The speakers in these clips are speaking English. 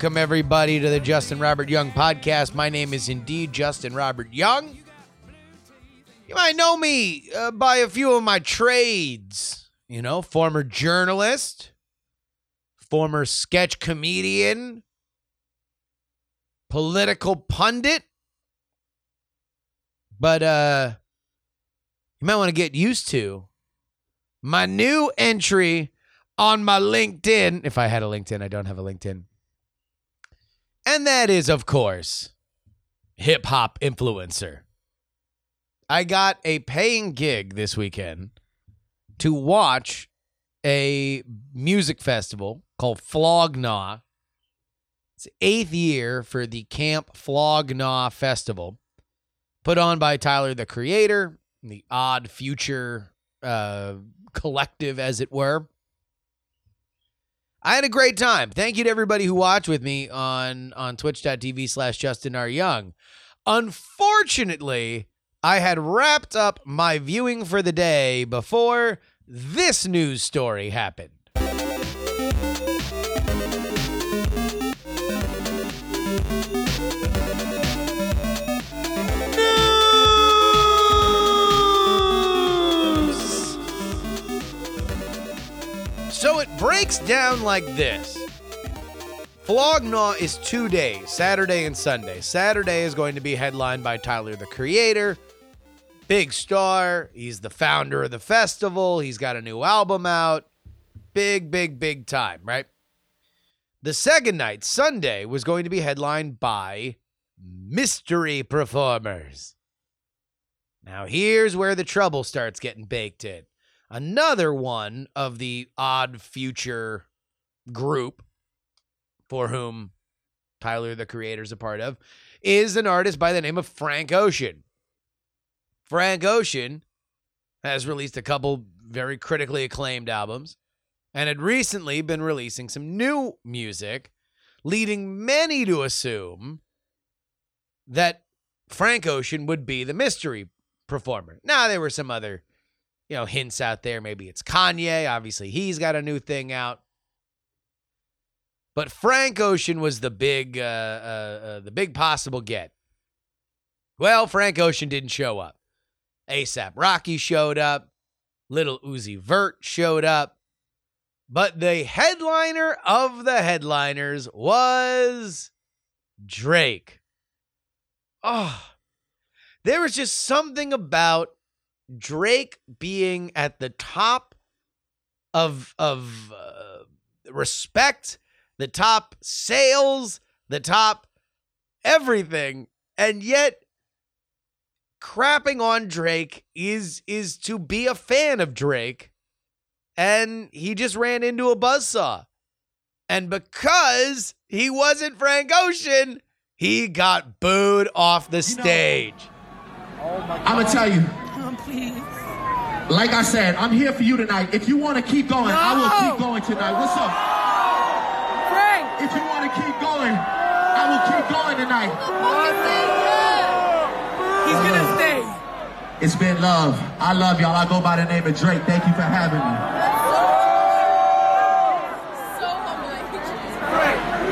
Welcome everybody to the Justin Robert Young podcast. My name is indeed Justin Robert Young. You might know me uh, by a few of my trades. You know, former journalist, former sketch comedian, political pundit. But uh you might want to get used to my new entry on my LinkedIn. If I had a LinkedIn, I don't have a LinkedIn. And that is, of course, hip hop influencer. I got a paying gig this weekend to watch a music festival called Flog Gnaw. It's eighth year for the Camp Flog Gnaw Festival, put on by Tyler the Creator, the Odd Future uh, collective, as it were. I had a great time. Thank you to everybody who watched with me on on twitch.tv slash Justin R. Young. Unfortunately, I had wrapped up my viewing for the day before this news story happened. Breaks down like this. Flog Gnaw is two days, Saturday and Sunday. Saturday is going to be headlined by Tyler the Creator, big star. He's the founder of the festival. He's got a new album out. Big, big, big time, right? The second night, Sunday, was going to be headlined by mystery performers. Now, here's where the trouble starts getting baked in. Another one of the odd future group for whom Tyler, the creator, is a part of, is an artist by the name of Frank Ocean. Frank Ocean has released a couple very critically acclaimed albums and had recently been releasing some new music, leading many to assume that Frank Ocean would be the mystery performer. Now, there were some other, you know, hints out there. Maybe it's Kanye. Obviously, he's got a new thing out. But Frank Ocean was the big, uh, uh, uh, the big possible get. Well, Frank Ocean didn't show up. ASAP Rocky showed up. Lil Uzi Vert showed up. But the headliner of the headliners was Drake. Oh, there was just something about Drake being at the top of of uh, respect, the top sales, the top everything, and yet crapping on Drake is is to be a fan of Drake, and he just ran into a buzzsaw, and because he wasn't Frank Ocean, he got booed off the stage. I'm gonna tell you. Like I said, I'm here for you tonight. If you want to keep going, I will keep going tonight. What's up? Frank! If you want to keep going, I will keep going tonight. He's gonna uh-huh. stay. It's been love. I love y'all. I go by the name of Drake. Thank you for having me.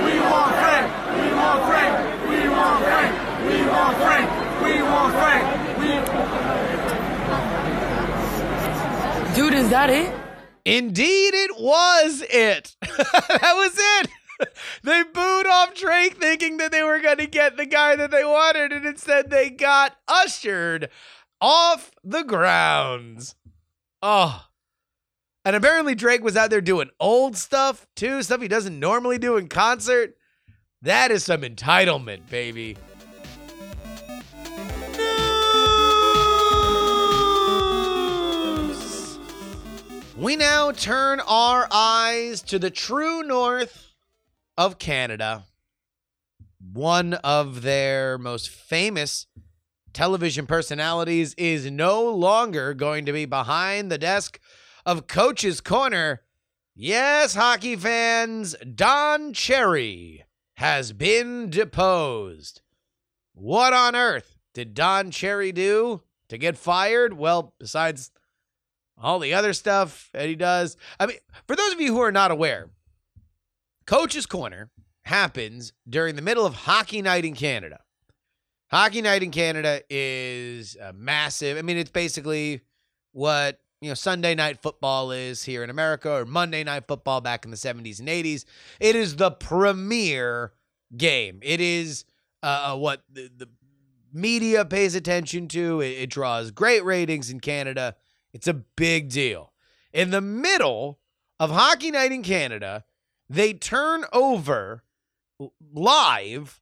We want Frank. We want Frank. We want Frank. We want Frank. We want Frank. We Dude, is that it? Indeed, it was it. that was it. They booed off Drake thinking that they were going to get the guy that they wanted, and instead they got ushered off the grounds. Oh. And apparently Drake was out there doing old stuff too, stuff he doesn't normally do in concert. That is some entitlement, baby. We now turn our eyes to the true north of Canada. One of their most famous television personalities is no longer going to be behind the desk of Coach's Corner. Yes, hockey fans, Don Cherry has been deposed. What on earth did Don Cherry do to get fired? Well, besides all the other stuff that he does. I mean, for those of you who are not aware, Coach's Corner happens during the middle of Hockey Night in Canada. Hockey Night in Canada is a massive. I mean, it's basically what you know Sunday night football is here in America, or Monday night football back in the 70s and 80s. It is the premier game. It is uh, what the, the media pays attention to. It, it draws great ratings in Canada. It's a big deal. In the middle of Hockey Night in Canada, they turn over live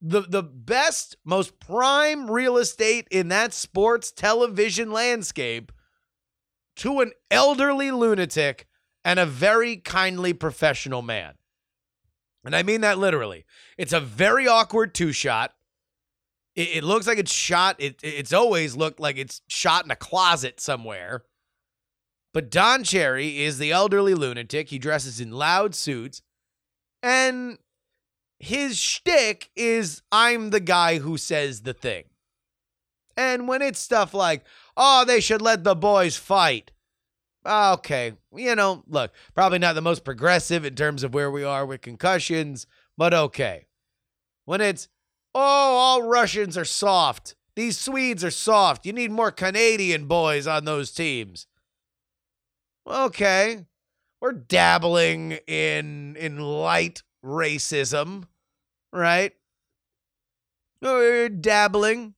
the the best most prime real estate in that sports television landscape to an elderly lunatic and a very kindly professional man. And I mean that literally. It's a very awkward two shot. It, it looks like it's shot. It, it's always looked like it's shot in a closet somewhere. But Don Cherry is the elderly lunatic. He dresses in loud suits. And his shtick is I'm the guy who says the thing. And when it's stuff like, oh, they should let the boys fight. Okay, you know, look, probably not the most progressive in terms of where we are with concussions, but okay. When it's, oh, all Russians are soft. These Swedes are soft. You need more Canadian boys on those teams. Okay. We're dabbling in in light racism, right? We're dabbling.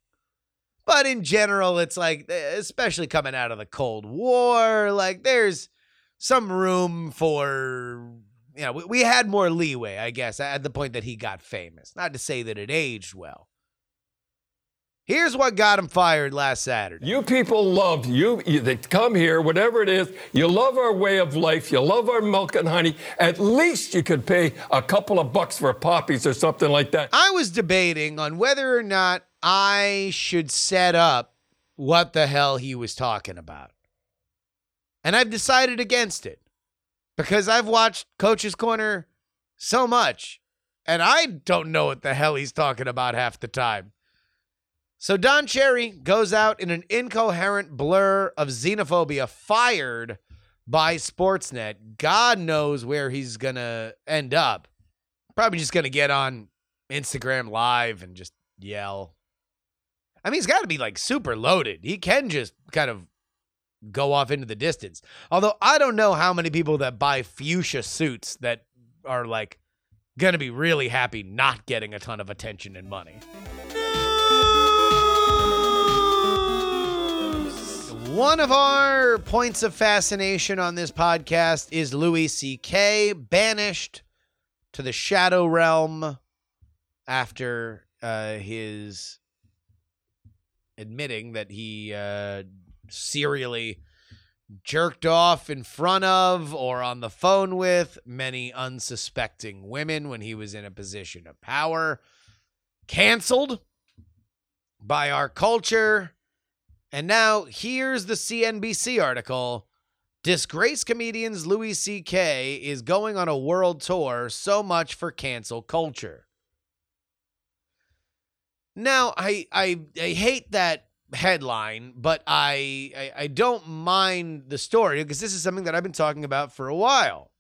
But in general, it's like, especially coming out of the Cold War, like there's some room for, you know, we, we had more leeway, I guess, at the point that he got famous. Not to say that it aged well. Here's what got him fired last Saturday. You people love you, you. They come here, whatever it is. You love our way of life. You love our milk and honey. At least you could pay a couple of bucks for poppies or something like that. I was debating on whether or not I should set up what the hell he was talking about. And I've decided against it because I've watched Coach's Corner so much and I don't know what the hell he's talking about half the time. So Don Cherry goes out in an incoherent blur of xenophobia, fired by Sportsnet. God knows where he's going to end up. Probably just going to get on Instagram Live and just yell. I mean, he's got to be like super loaded. He can just kind of go off into the distance. Although I don't know how many people that buy fuchsia suits that are like going to be really happy not getting a ton of attention and money. One of our points of fascination on this podcast is Louis C.K. banished to the shadow realm after uh, his admitting that he uh, serially jerked off in front of or on the phone with many unsuspecting women when he was in a position of power. Canceled by our culture. And now here's the CNBC article. Disgraced comedians Louis C.K. is going on a world tour, so much for cancel culture. Now, I I, I hate that headline, but I, I I don't mind the story because this is something that I've been talking about for a while.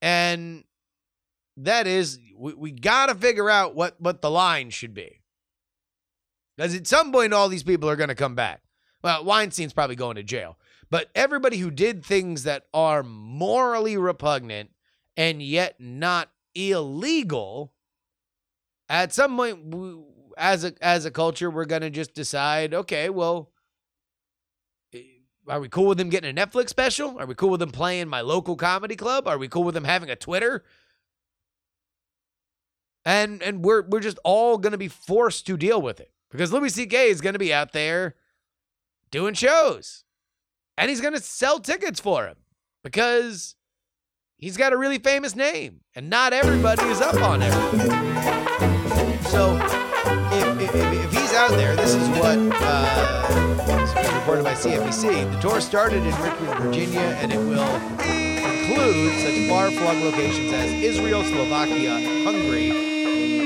And that is we, we got to figure out what what the line should be. Because at some point, all these people are going to come back. Well, Weinstein's probably going to jail. But everybody who did things that are morally repugnant and yet not illegal, at some point, we, as a as a culture, we're to just decide, okay, well, are we cool with them getting a Netflix special? Are we cool with them playing my local comedy club? Are we cool with them having a Twitter? And and we're we're just all to be forced to deal with it because Louis C.K. is to be out there doing shows. And he's to sell tickets for him because he's got a really famous name and not everybody is up on everything. So out there, this is what uh, is reported by CNBC. The tour started in Richmond, Virginia, and it will include such far-flung locations as Israel, Slovakia, Hungary,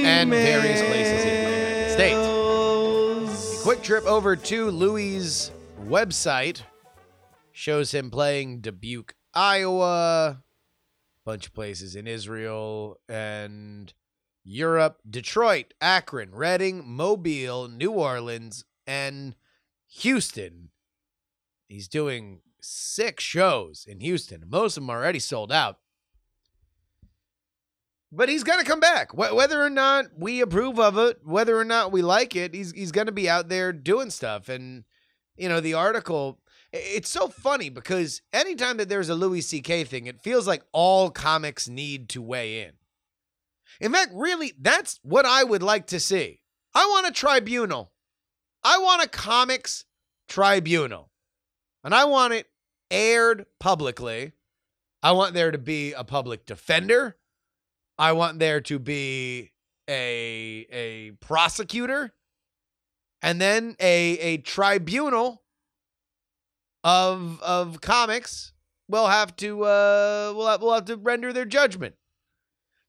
and various places in the United States. A quick trip over to Louis' website shows him playing Dubuque, Iowa, a bunch of places in Israel and Europe, Detroit, Akron, Reading, Mobile, New Orleans, and Houston. He's doing six shows in Houston. Most of them are already sold out. But he's going to come back. Wh- Whether or not we approve of it, whether or not we like it, he's, he's going to be out there doing stuff. And, you know, the article, it's so funny because anytime that there's a Louis C.K. thing, it feels like all comics need to weigh in. In fact, really, that's what I would like to see. I want a tribunal. I want a comics tribunal. And I want it aired publicly. I want there to be a public defender. I want there to be a a prosecutor and then a a tribunal of of comics will have to uh will have, will have to render their judgment.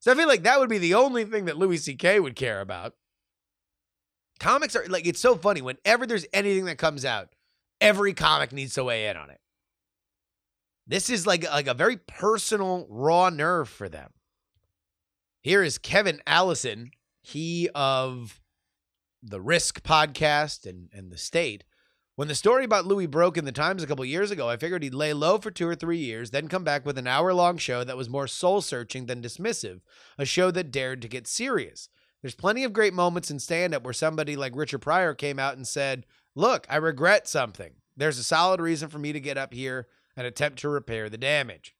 So I feel like that would be the only thing that Louis C.K. would care about. Comics are like it's so funny whenever there's anything that comes out, every comic needs to weigh in on it. This is like like a very personal raw nerve for them. Here is Kevin Allison, he of the Risk podcast and and the State. When the story about Louis broke in the Times a couple years ago, I figured he'd lay low for two or three years, then come back with an hour long show that was more soul searching than dismissive, a show that dared to get serious. There's plenty of great moments in stand up where somebody like Richard Pryor came out and said, Look, I regret something. There's a solid reason for me to get up here and attempt to repair the damage.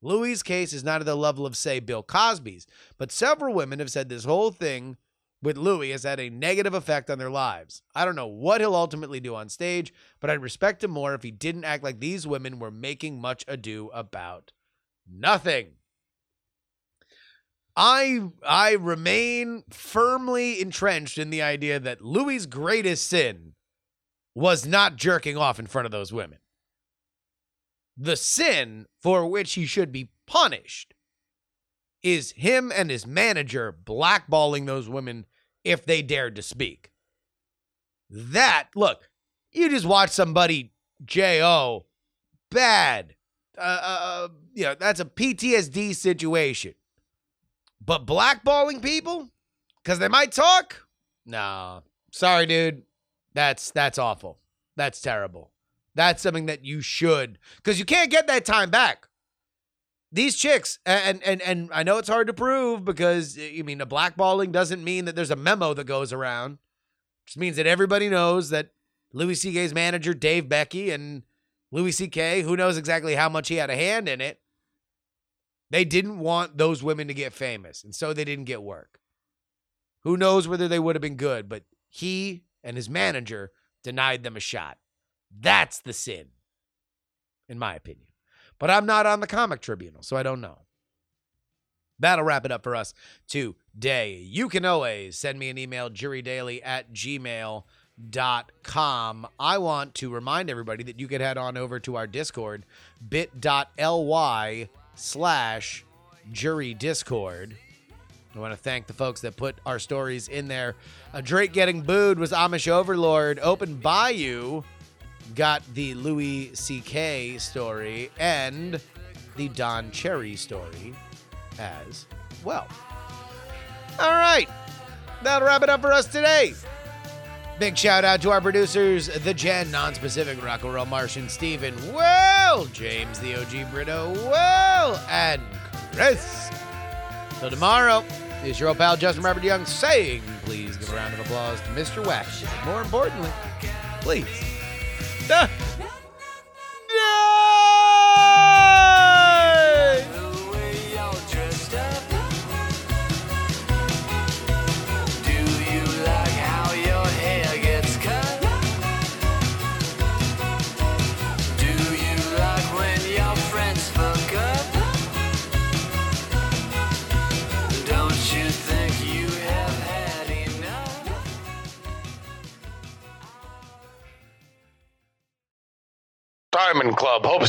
Louis' case is not at the level of, say, Bill Cosby's, but several women have said this whole thing with Louis has had a negative effect on their lives. I don't know what he'll ultimately do on stage, but I'd respect him more if he didn't act like these women were making much ado about nothing. I I remain firmly entrenched in the idea that Louis's greatest sin was not jerking off in front of those women. The sin for which he should be punished is him and his manager blackballing those women if they dared to speak. That, look, you just watch somebody J.O. bad. Uh, uh, you know, that's a PTSD situation. But blackballing people because they might talk? No. Sorry, dude. That's that's awful. That's terrible. That's something that you should because you can't get that time back these chicks and and and I know it's hard to prove because eh, I mean a blackballing doesn't mean that there's a memo that goes around. It just means that everybody knows that Louis C.K.'s manager Dave Becky and Louis C.K. who knows exactly how much he had a hand in it. They didn't want those women to get famous, and so they didn't get work. Who knows whether they would have been good, but he and his manager denied them a shot. That's the sin, in my opinion. But I'm not on the comic tribunal, so I don't know. That'll wrap it up for us today. You can always send me an email, jurydaily at gmail.com. I want to remind everybody that you could head on over to our Discord, bit.ly slash jury discord. I want to thank the folks that put our stories in there. Uh, Drake getting booed was Amish Overlord. Open Bayou got the Louis C.K. story and the Don Cherry story as well. All right. That'll wrap it up for us today. Big shout out to our producers, the Jen, Non Specific, Rock and Roll Martian, Steven, Well, James, the OG Brito, Well, and Chris. Till tomorrow, is your old pal Justin Robert Young saying, please give a round of applause to Mr. Wax. More importantly, please. Duh.